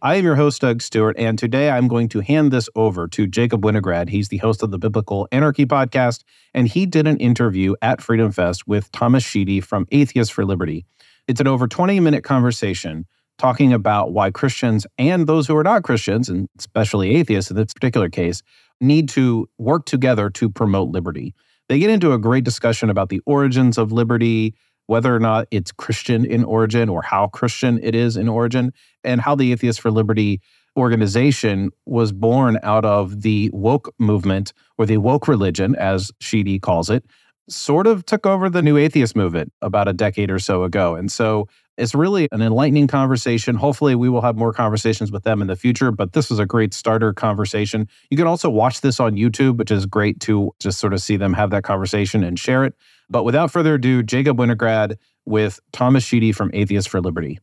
I am your host, Doug Stewart, and today I'm going to hand this over to Jacob Winograd. He's the host of the Biblical Anarchy podcast, and he did an interview at Freedom Fest with Thomas Sheedy from Atheists for Liberty. It's an over 20 minute conversation talking about why Christians and those who are not Christians, and especially atheists in this particular case, need to work together to promote liberty. They get into a great discussion about the origins of liberty, whether or not it's Christian in origin or how Christian it is in origin, and how the Atheists for Liberty organization was born out of the woke movement or the woke religion, as Sheedy calls it, sort of took over the new atheist movement about a decade or so ago. And so it's really an enlightening conversation. Hopefully, we will have more conversations with them in the future, but this was a great starter conversation. You can also watch this on YouTube, which is great to just sort of see them have that conversation and share it. But without further ado, Jacob Winograd with Thomas Sheedy from Atheists for Liberty.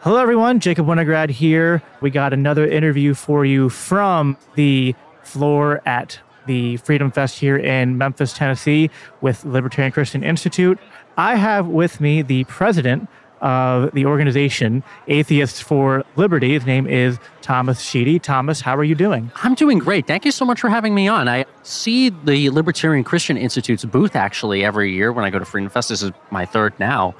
Hello, everyone. Jacob Winograd here. We got another interview for you from the floor at the Freedom Fest here in Memphis, Tennessee, with Libertarian Christian Institute. I have with me the president of the organization, Atheists for Liberty. His name is Thomas Sheedy. Thomas, how are you doing? I'm doing great. Thank you so much for having me on. I see the Libertarian Christian Institute's booth actually every year when I go to Freedom Fest. This is my third now.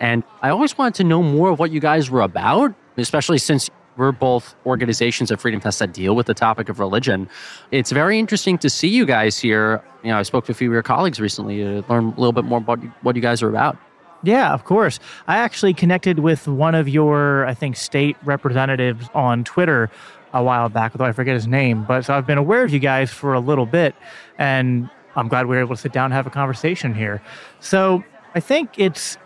And I always wanted to know more of what you guys were about, especially since we're both organizations at Freedom Fest that deal with the topic of religion. It's very interesting to see you guys here. You know, I spoke to a few of your colleagues recently to learn a little bit more about what you guys are about. Yeah, of course. I actually connected with one of your, I think, state representatives on Twitter a while back, though I forget his name. But so I've been aware of you guys for a little bit, and I'm glad we were able to sit down and have a conversation here. So I think it's,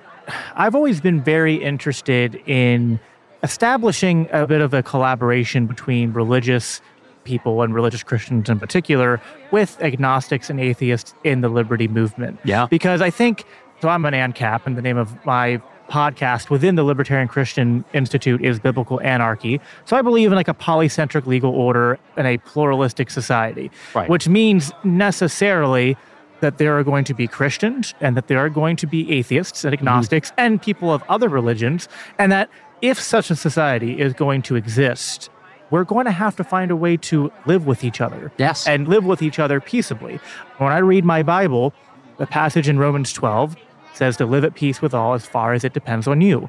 I've always been very interested in establishing a bit of a collaboration between religious people and religious Christians in particular with agnostics and atheists in the liberty movement. Yeah. Because I think so I'm an ANCAP, and the name of my podcast within the Libertarian Christian Institute is Biblical Anarchy. So I believe in like a polycentric legal order and a pluralistic society, right. which means necessarily that there are going to be Christians and that there are going to be atheists and agnostics mm-hmm. and people of other religions, and that if such a society is going to exist, we're going to have to find a way to live with each other. Yes. And live with each other peaceably. When I read my Bible, the passage in Romans 12 says to live at peace with all as far as it depends on you.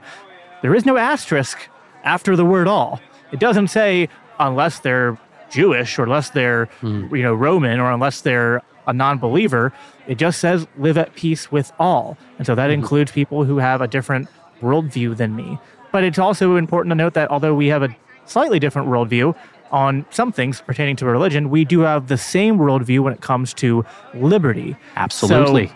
There is no asterisk after the word all. It doesn't say unless they're Jewish or unless they're mm. you know Roman or unless they're a non-believer. It just says live at peace with all. And so that mm-hmm. includes people who have a different worldview than me. But it's also important to note that although we have a slightly different worldview on some things pertaining to religion, we do have the same worldview when it comes to liberty. Absolutely. So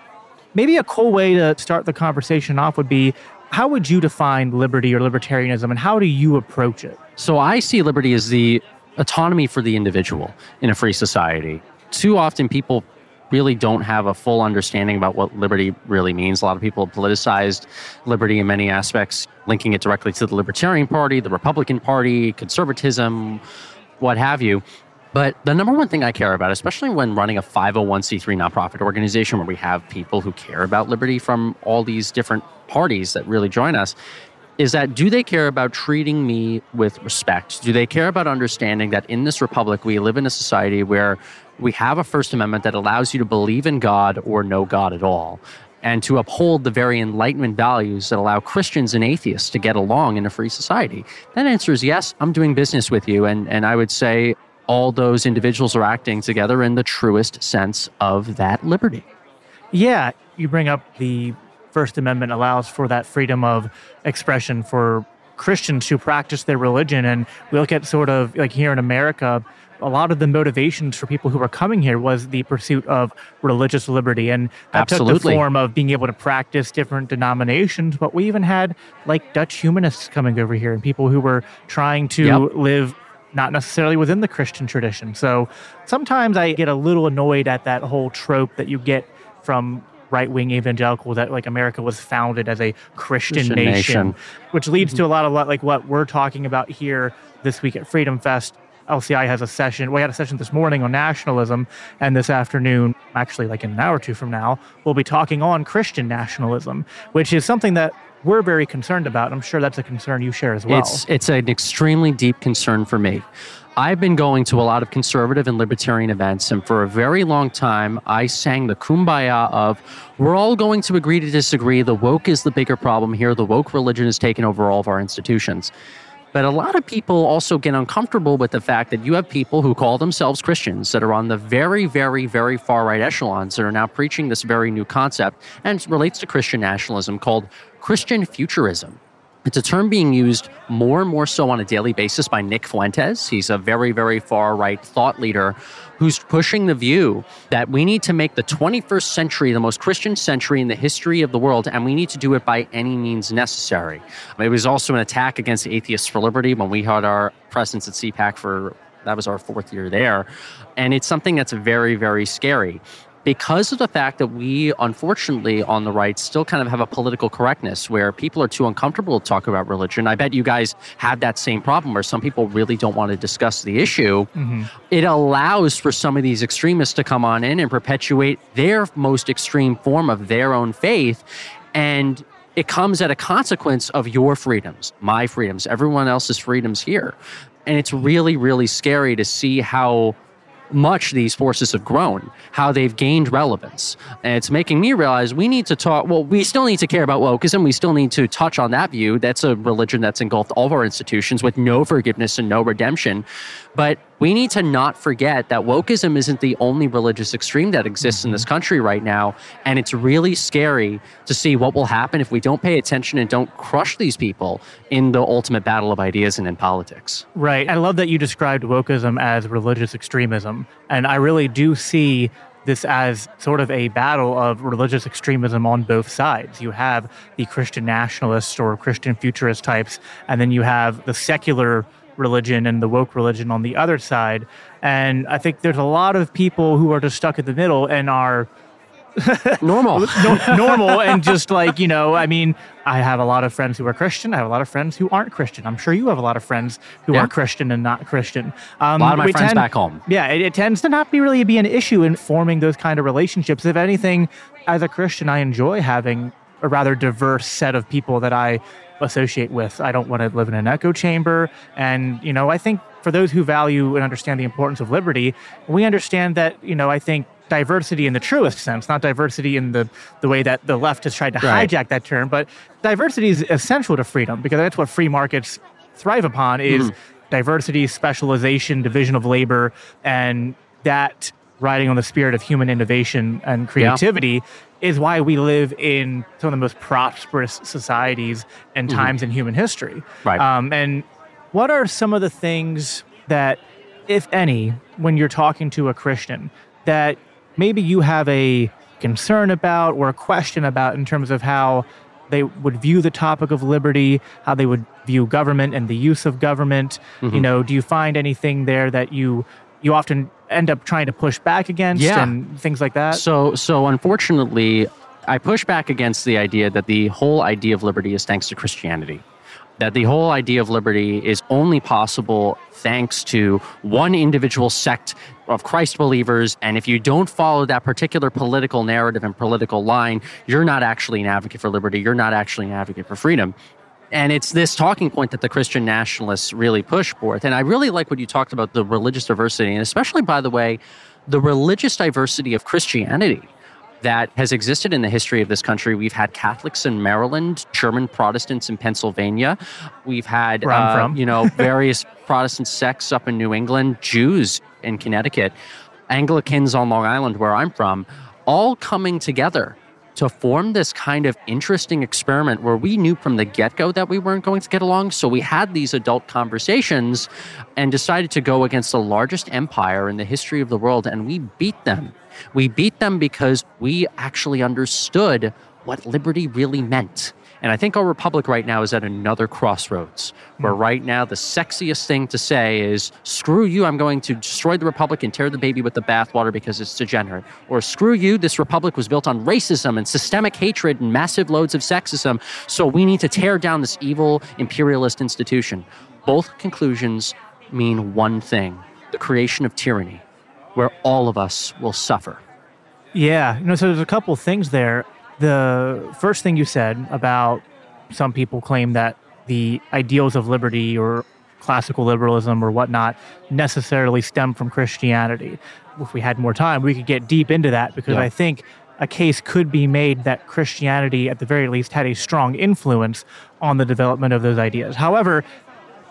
Maybe a cool way to start the conversation off would be how would you define liberty or libertarianism and how do you approach it? So I see liberty as the autonomy for the individual in a free society. Too often people really don't have a full understanding about what liberty really means. A lot of people have politicized liberty in many aspects, linking it directly to the Libertarian Party, the Republican Party, conservatism, what have you. But the number one thing I care about, especially when running a 501c3 nonprofit organization where we have people who care about liberty from all these different parties that really join us, is that do they care about treating me with respect? Do they care about understanding that in this republic we live in a society where we have a First Amendment that allows you to believe in God or no God at all? and to uphold the very enlightenment values that allow Christians and atheists to get along in a free society? That answer is yes, I'm doing business with you. And, and I would say all those individuals are acting together in the truest sense of that liberty. Yeah, you bring up the First Amendment allows for that freedom of expression for Christians who practice their religion. And we look at sort of like here in America, a lot of the motivations for people who were coming here was the pursuit of religious liberty. And that Absolutely. took the form of being able to practice different denominations. But we even had like Dutch humanists coming over here and people who were trying to yep. live not necessarily within the Christian tradition. So sometimes I get a little annoyed at that whole trope that you get from right wing evangelical that like America was founded as a Christian, Christian nation, nation. which leads to mm-hmm. a lot of like what we're talking about here this week at Freedom Fest. LCI has a session. We had a session this morning on nationalism, and this afternoon, actually like in an hour or two from now, we'll be talking on Christian nationalism, which is something that we're very concerned about. I'm sure that's a concern you share as well. It's it's an extremely deep concern for me. I've been going to a lot of conservative and libertarian events, and for a very long time, I sang the kumbaya of we're all going to agree to disagree. The woke is the bigger problem here. The woke religion has taken over all of our institutions. But a lot of people also get uncomfortable with the fact that you have people who call themselves Christians that are on the very, very, very far right echelons that are now preaching this very new concept and it relates to Christian nationalism called Christian futurism. It's a term being used more and more so on a daily basis by Nick Fuentes. He's a very, very far right thought leader who's pushing the view that we need to make the 21st century the most Christian century in the history of the world, and we need to do it by any means necessary. It was also an attack against Atheists for Liberty when we had our presence at CPAC for that was our fourth year there. And it's something that's very, very scary because of the fact that we, unfortunately, on the right, still kind of have a political correctness where people are too uncomfortable to talk about religion. I bet you guys have that same problem where some people really don't want to discuss the issue. Mm-hmm. It allows for some of these extremists to come on in and perpetuate their most extreme form of their own faith. And it comes at a consequence of your freedoms, my freedoms, everyone else's freedoms here. And it's really, really scary to see how much these forces have grown, how they've gained relevance. And it's making me realize we need to talk, well, we still need to care about wokeism. We still need to touch on that view. That's a religion that's engulfed all of our institutions with no forgiveness and no redemption. But we need to not forget that wokeism isn't the only religious extreme that exists in this mm-hmm. country right now. And it's really scary to see what will happen if we don't pay attention and don't crush these people in the ultimate battle of ideas and in politics. Right. I love that you described wokeism as religious extremism. And I really do see this as sort of a battle of religious extremism on both sides. You have the Christian nationalists or Christian futurist types, and then you have the secular religion and the woke religion on the other side. And I think there's a lot of people who are just stuck in the middle and are normal, no, normal, and just like you know. I mean, I have a lot of friends who are Christian. I have a lot of friends who aren't Christian. I'm sure you have a lot of friends who Yeah. are Christian and not Christian. Um, a lot of my friends tend- back home. yeah, it, it tends to not be really be an issue in forming those kind of relationships. If anything, as a Christian, I enjoy having a rather diverse set of people that I associate with. I don't want to live in an echo chamber. And, you know, I think for those who value and understand the importance of liberty, we understand that, you know, I think diversity in the truest sense, not diversity in the, the way that the left has tried to Right. hijack that term, but diversity is essential to freedom because that's what free markets thrive upon is mm-hmm. diversity, specialization, division of labor, and that riding on the spirit of human innovation and creativity is why we live in some of the most prosperous societies and times in human history. Right. Um, and what are some of the things that, if any, when you're talking to a Christian, that maybe you have a concern about or a question about in terms of how they would view the topic of liberty, how they would view government and the use of government? You know, do you find anything there that you you often end up trying to push back against Yeah. and things like that? So, so unfortunately, I push back against the idea that the whole idea of liberty is thanks to Christianity. That the whole idea of liberty is only possible thanks to one individual sect of Christ believers. And if you don't follow that particular political narrative and political line, you're not actually an advocate for liberty. You're not actually an advocate for freedom. And it's this talking point that the Christian nationalists really push forth. And I really like what you talked about the religious diversity, and especially, by the way, the religious diversity of Christianity that has existed in the history of this country. We've had Catholics in Maryland, German Protestants in Pennsylvania. We've had, uh, you know, various Protestant sects up in New England, Jews in Connecticut, Anglicans on Long Island, where I'm from, all coming together to form this kind of interesting experiment where we knew from the get go that we weren't going to get along. So we had these adult conversations and decided to go against the largest empire in the history of the world, and we beat them. We beat them because we actually understood what liberty really meant. And I think our republic right now is at another crossroads where Hmm. right now the sexiest thing to say is, screw you, I'm going to destroy the republic and tear the baby with the bathwater because it's degenerate. Or screw you, this republic was built on racism and systemic hatred and massive loads of sexism. So we need to tear down this evil imperialist institution. Both conclusions mean one thing the creation of tyranny, where all of us will suffer. Yeah, you know, so there's a couple things there. The first thing you said about some people claim that the ideals of liberty or classical liberalism or whatnot necessarily stem from Christianity. If we had more time, we could get deep into that because Yeah. I think a case could be made that Christianity, at the very least, had a strong influence on the development of those ideas. However,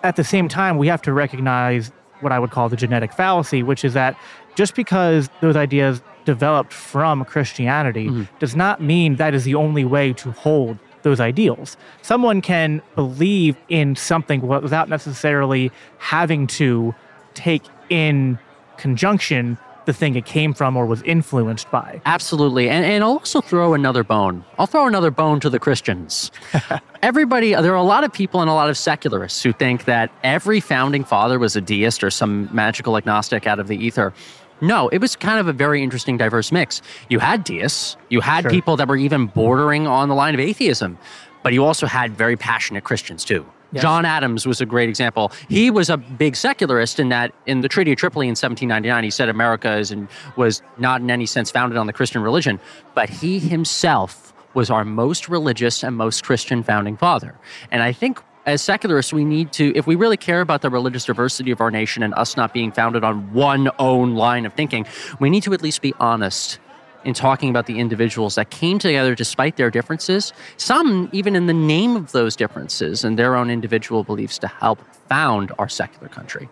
at the same time, we have to recognize what I would call the genetic fallacy, which is that just because those ideas developed from Christianity mm-hmm. does not mean that is the only way to hold those ideals. Someone can believe in something without necessarily having to take in conjunction the thing it came from or was influenced by. Absolutely. And, and I'll also throw another bone. I'll throw another bone to the Christians. Everybody, there are a lot of people and a lot of secularists who think that every founding father was a deist or some magical agnostic out of the ether. No, it was kind of a very interesting, diverse mix. You had deists, you had Sure. people that were even bordering on the line of atheism, but you also had very passionate Christians too. Yes. John Adams was a great example. He was a big secularist in that in the Treaty of Tripoli in 1799, he said America is and was not in any sense founded on the Christian religion, but he himself was our most religious and most Christian founding father. And I think as secularists, we need to, if we really care about the religious diversity of our nation and us not being founded on one own line of thinking, we need to at least be honest in talking about the individuals that came together despite their differences, some even in the name of those differences and their own individual beliefs to help found our secular country.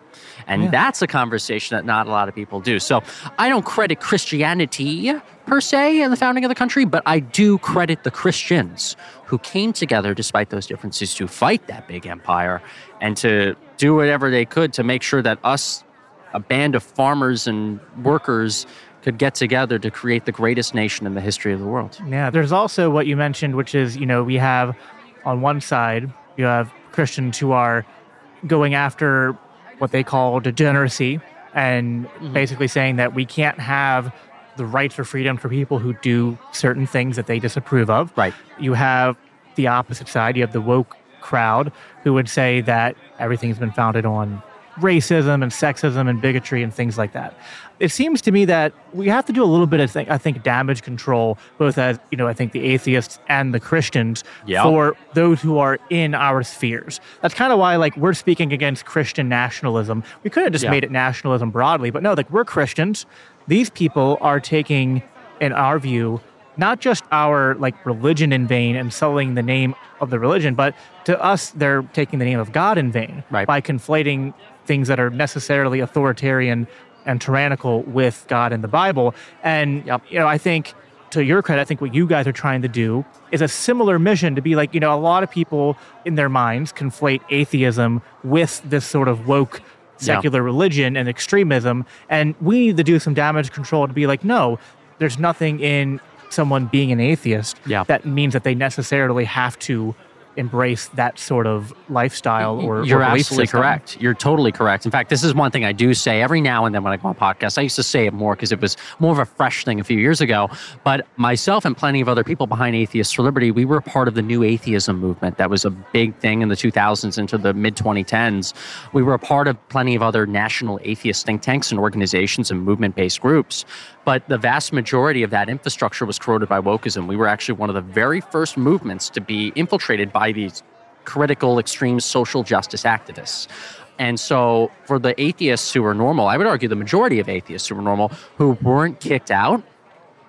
And that's a conversation that not a lot of people do. So I don't credit Christianity per se in the founding of the country, but I do credit the Christians who came together despite those differences to fight that big empire and to do whatever they could to make sure that us, a band of farmers and workers, could get together to create the greatest nation in the history of the world. Yeah, there's also what you mentioned, which is, you know, we have on one side, you have Christians who are going after what they call degeneracy and mm-hmm. basically saying that we can't have the rights or freedom for people who do certain things that they disapprove of. Right. You have the opposite side, you have the woke crowd who would say that everything's been founded on racism and sexism and bigotry and things like that. It seems to me that we have to do a little bit of, th- I think, damage control, both as, you know, I think the atheists and the Christians Yeah. for those who are in our spheres. That's kind of why, like, we're speaking against Christian nationalism. We could have just Yeah. made it nationalism broadly, but no, like, we're Christians. These people are taking, in our view, not just our like religion in vain and selling the name of the religion, but to us, they're taking the name of God in vain Right. by conflating things that are necessarily authoritarian and tyrannical with God and the Bible. And you know, I think to your credit, I think what you guys are trying to do is a similar mission to be like, you know, a lot of people in their minds conflate atheism with this sort of woke secular religion and extremism. And we need to do some damage control to be like, no, there's nothing in someone being an atheist Yeah. that means that they necessarily have to embrace that sort of lifestyle or You're or absolutely system. correct. You're totally correct. In fact, this is one thing I do say every now and then when I go on podcasts. I used to say it more because it was more of a fresh thing a few years ago. But myself and plenty of other people behind Atheists for Liberty, we were part of the new atheism movement. That was a big thing in the 2000s into the mid 2010s. We were a part of plenty of other national atheist think tanks and organizations and movement based groups. But the vast majority of that infrastructure was corroded by wokeism. We were actually one of the very first movements to be infiltrated by these critical, extreme social justice activists. And so, for the atheists who were normal, I would argue the majority of atheists who were normal who weren't kicked out,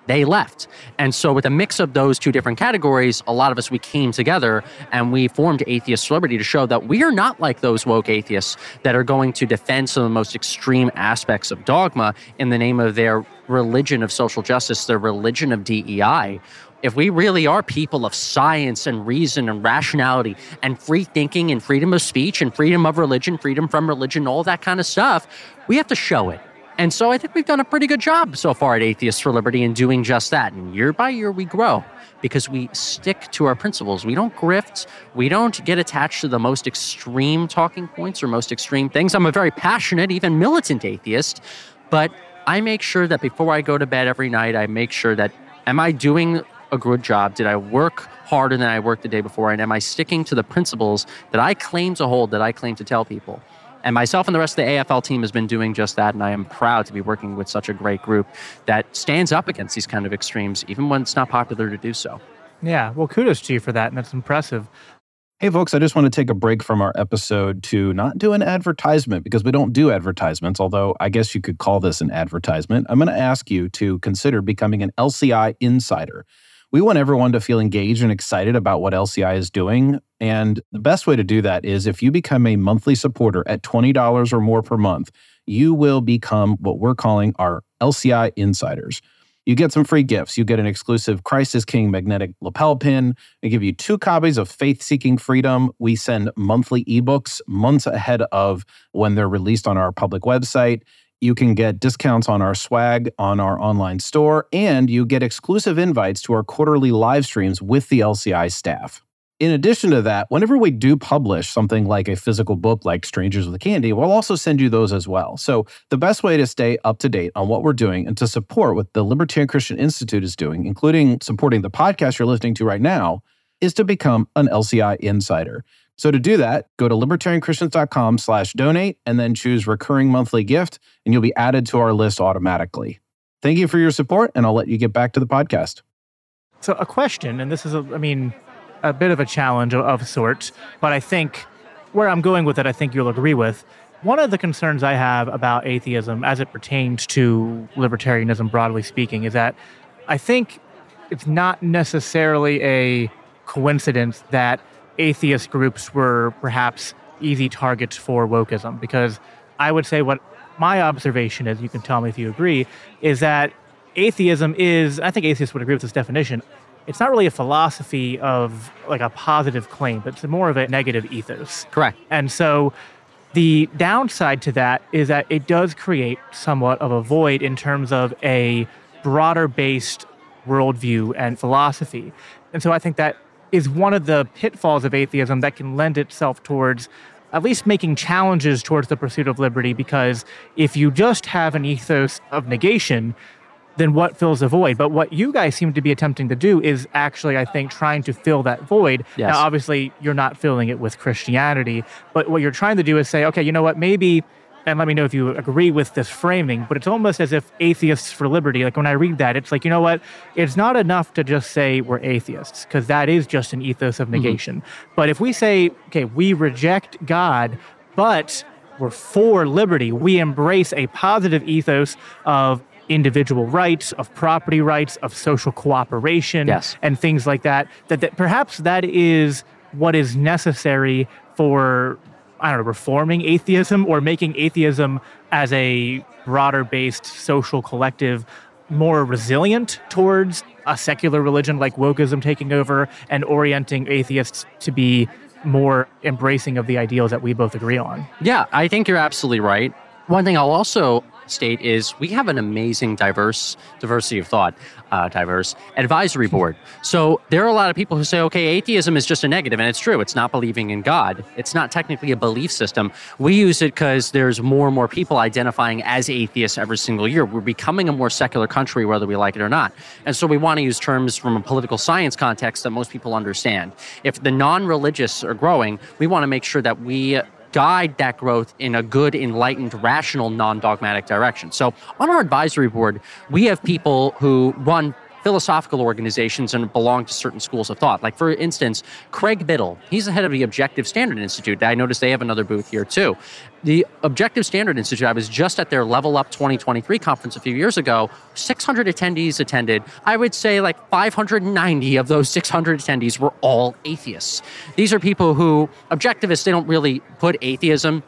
they left. And so, with a mix of those two different categories, a lot of us, we came together and we formed Atheists for Liberty to show that we are not like those woke atheists that are going to defend some of the most extreme aspects of dogma in the name of their religion of social justice, their religion of DEI. If we really are people of science and reason and rationality and free thinking and freedom of speech and freedom of religion, freedom from religion, all that kind of stuff, we have to show it. And so I think we've done a pretty good job so far at Atheists for Liberty in doing just that. And year by year, we grow because we stick to our principles. We don't grift. We don't get attached to the most extreme talking points or most extreme things. I'm a very passionate, even militant atheist, but I make sure that before I go to bed every night, I make sure that am I doing a good job? Did I work harder than I worked the day before? And am I sticking to the principles that I claim to hold, that I claim to tell people? And myself and the rest of the AFL team has been doing just that. And I am proud to be working with such a great group that stands up against these kind of extremes, even when it's not popular to do so. Yeah, well, kudos to you for that. And that's impressive. Hey, folks, I just want to take a break from our episode to not do an advertisement because we don't do advertisements, although I guess you could call this an advertisement. I'm going to ask you to consider becoming an LCI insider. We want everyone to feel engaged and excited about what LCI is doing. And the best way to do that is if you become a monthly supporter at $20 or more per month, you will become what we're calling our LCI insiders. You get some free gifts. You get an exclusive Christ is King magnetic lapel pin. We give you two copies of Faith Seeking Freedom. We send monthly ebooks months ahead of when they're released on our public website. You can get discounts on our swag on our online store, and you get exclusive invites to our quarterly live streams with the LCI staff. In addition to that, whenever we do publish something like a physical book like Strangers with Candy, we'll also send you those as well. So, the best way to stay up to date on what we're doing and to support what the Libertarian Christian Institute is doing, including supporting the podcast you're listening to right now, is to become an LCI insider. So to do that, go to libertarianchristians.com slash donate and then choose recurring monthly gift, and you'll be added to our list automatically. Thank you for your support, and I'll let you get back to the podcast. So a question, and this is, a, I mean, a bit of a challenge of, of sorts, but I think where I'm going with it, I think you'll agree with. One of the concerns I have about atheism as it pertains to libertarianism, broadly speaking, is that I think it's not necessarily a coincidence that atheist groups were perhaps easy targets for wokeism because I would say what my observation is, you can tell me if you agree, is that atheism is, I think atheists would agree with this definition, it's not really a philosophy of like a positive claim, but it's more of a negative ethos. Correct. And so the downside to that is that it does create somewhat of a void in terms of a broader based worldview and philosophy. And so I think that is one of the pitfalls of atheism that can lend itself towards at least making challenges towards the pursuit of liberty because if you just have an ethos of negation then what fills the void? But what you guys seem to be attempting to do is actually i think trying to fill that void. Yes. now obviously you're not filling it with christianity but what you're trying to do is say okay you know what? Maybe and let me know if you agree with this framing, but it's almost as if atheists for liberty, like when I read that, it's like, you know what? It's not enough to just say we're atheists, because that is just an ethos of mm-hmm. negation. Mm-hmm. But if we say, okay, we reject God, but we're for liberty, we embrace a positive ethos of individual rights, of property rights, of social cooperation, yes. and things like that, that, that perhaps that is what is necessary for I don't know, reforming atheism or making atheism as a broader based social collective more resilient towards a secular religion like wokeism taking over and orienting atheists to be more embracing of the ideals that we both agree on. Yeah, I think you're absolutely right. One thing I'll also state is we have an amazing diverse diversity of thought, uh, diverse advisory board. So there are a lot of people who say, okay, atheism is just a negative, and it's true. It's not believing in God. It's not technically a belief system. We use it because there's more and more people identifying as atheists every single year. We're becoming a more secular country, whether we like it or not. And so we want to use terms from a political science context that most people understand. If the non-religious are growing, we want to make sure that we guide that growth in a good, enlightened, rational, non dogmatic direction. So, on our advisory board, we have people who run philosophical organizations and belong to certain schools of thought. Like, for instance, Craig Biddle, he's the head of the Objective Standard Institute. I noticed they have another booth here too. The Objective Standard Institute, I was just at their Level Up 2023 conference a few years ago. 600 attendees attended. I would say like 590 of those 600 attendees were all atheists. These are people who, objectivists, they don't really put atheism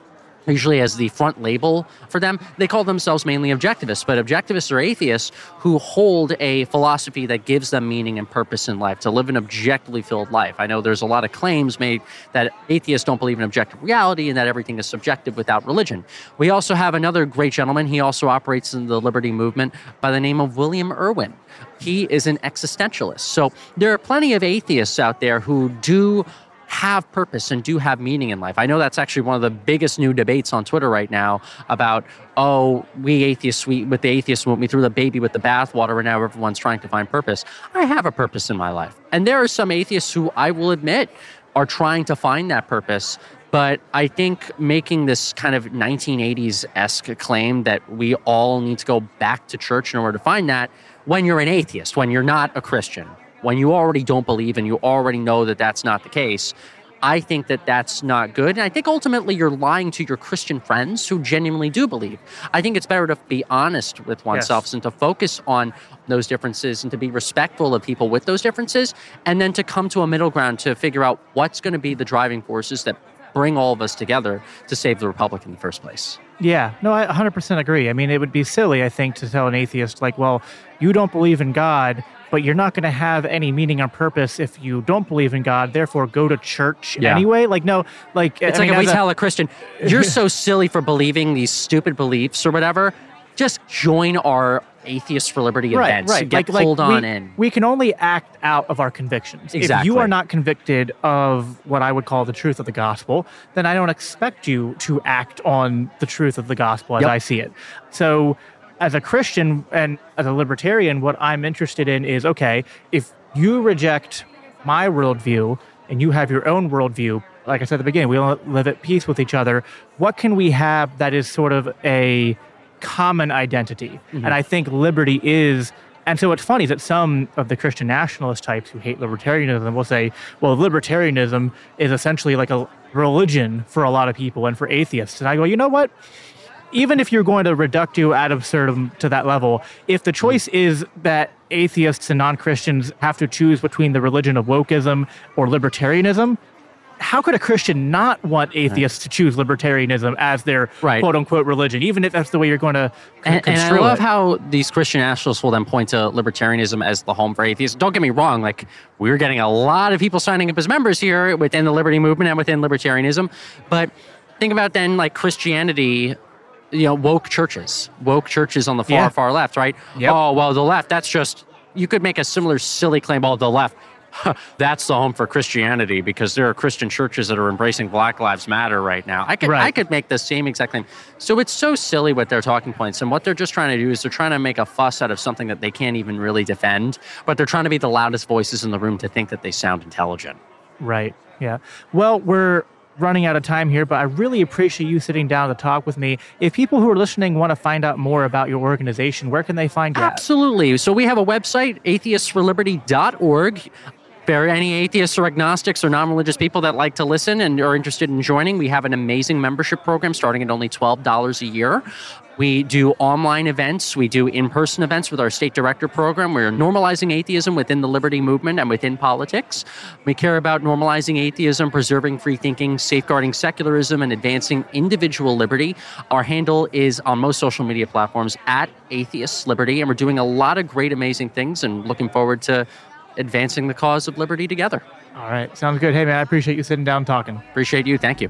usually as the front label for them. They call themselves mainly objectivists, but objectivists are atheists who hold a philosophy that gives them meaning and purpose in life, to live an objectively filled life. I know there's a lot of claims made that atheists don't believe in objective reality and that everything is subjective without religion. We also have another great gentleman. He also operates in the liberty movement by the name of William Irwin. He is an existentialist. So there are plenty of atheists out there who do have purpose and do have meaning in life. I know that's actually one of the biggest new debates on Twitter right now about, oh, we atheists, we, with the atheists, we threw the baby with the bathwater, and now everyone's trying to find purpose. I have a purpose in my life. And there are some atheists who I will admit are trying to find that purpose. But I think making this kind of 1980s esque claim that we all need to go back to church in order to find that when you're an atheist, when you're not a Christian, when you already don't believe and you already know that that's not the case, I think that that's not good. And I think ultimately you're lying to your Christian friends who genuinely do believe. I think it's better to be honest with oneself yes. and to focus on those differences and to be respectful of people with those differences and then to come to a middle ground to figure out what's going to be the driving forces that bring all of us together to save the republic in the first place. Yeah, no, I 100% agree. I mean, it would be silly, I think, to tell an atheist, like, well, you don't believe in God, but you're not going to have any meaning or purpose if you don't believe in God. Therefore, go to church yeah. anyway. Like, no, like it's I like mean, if we a, tell a Christian, "You're so silly for believing these stupid beliefs or whatever." Just join our Atheists for Liberty right, events. Right. Get like, pulled like on we, in. We can only act out of our convictions. Exactly. If you are not convicted of what I would call the truth of the gospel, then I don't expect you to act on the truth of the gospel as yep. I see it. So as a Christian and as a libertarian, what I'm interested in is okay, if you reject my worldview and you have your own worldview, like I said at the beginning, we all live at peace with each other. What can we have that is sort of a common identity? Mm-hmm. And I think liberty is. And so what's funny is that some of the Christian nationalist types who hate libertarianism will say, well, libertarianism is essentially like a religion for a lot of people and for atheists. And I go, you know what? Even if you're going to reductio ad absurdum to that level, if the hmm. choice is that atheists and non Christians have to choose between the religion of wokeism or libertarianism, how could a Christian not want atheists right. to choose libertarianism as their right. quote unquote religion, even if that's the way you're going to and, and, I love it. how these Christian nationalists will then point to libertarianism as the home for atheists. Don't get me wrong, like we're getting a lot of people signing up as members here within the liberty movement and within libertarianism, but think about then like Christianity you know woke churches, woke churches on the far yeah. far left, right? Yep. Oh well, the left. That's just you could make a similar silly claim. Oh, the left. that's the home for Christianity because there are Christian churches that are embracing Black Lives Matter right now. I could right. I could make the same exact claim. So it's so silly with their talking points, and what they're just trying to do is they're trying to make a fuss out of something that they can't even really defend, but they're trying to be the loudest voices in the room to think that they sound intelligent. Right. Yeah. Well, we're running out of time here, but I really appreciate you sitting down to talk with me. If people who are listening want to find out more about your organization, where can they find you? Absolutely. So we have a website, atheistsforliberty.org for any atheists or agnostics or non-religious people that like to listen and are interested in joining, we have an amazing membership program starting at only $12 a year. We do online events. We do in person events with our state director program. We're normalizing atheism within the liberty movement and within politics. We care about normalizing atheism, preserving free thinking, safeguarding secularism, and advancing individual liberty. Our handle is on most social media platforms at Atheists Liberty, and we're doing a lot of great, amazing things and looking forward to advancing the cause of liberty together. All right. Sounds good. Hey, man, I appreciate you sitting down talking. Appreciate you. Thank you.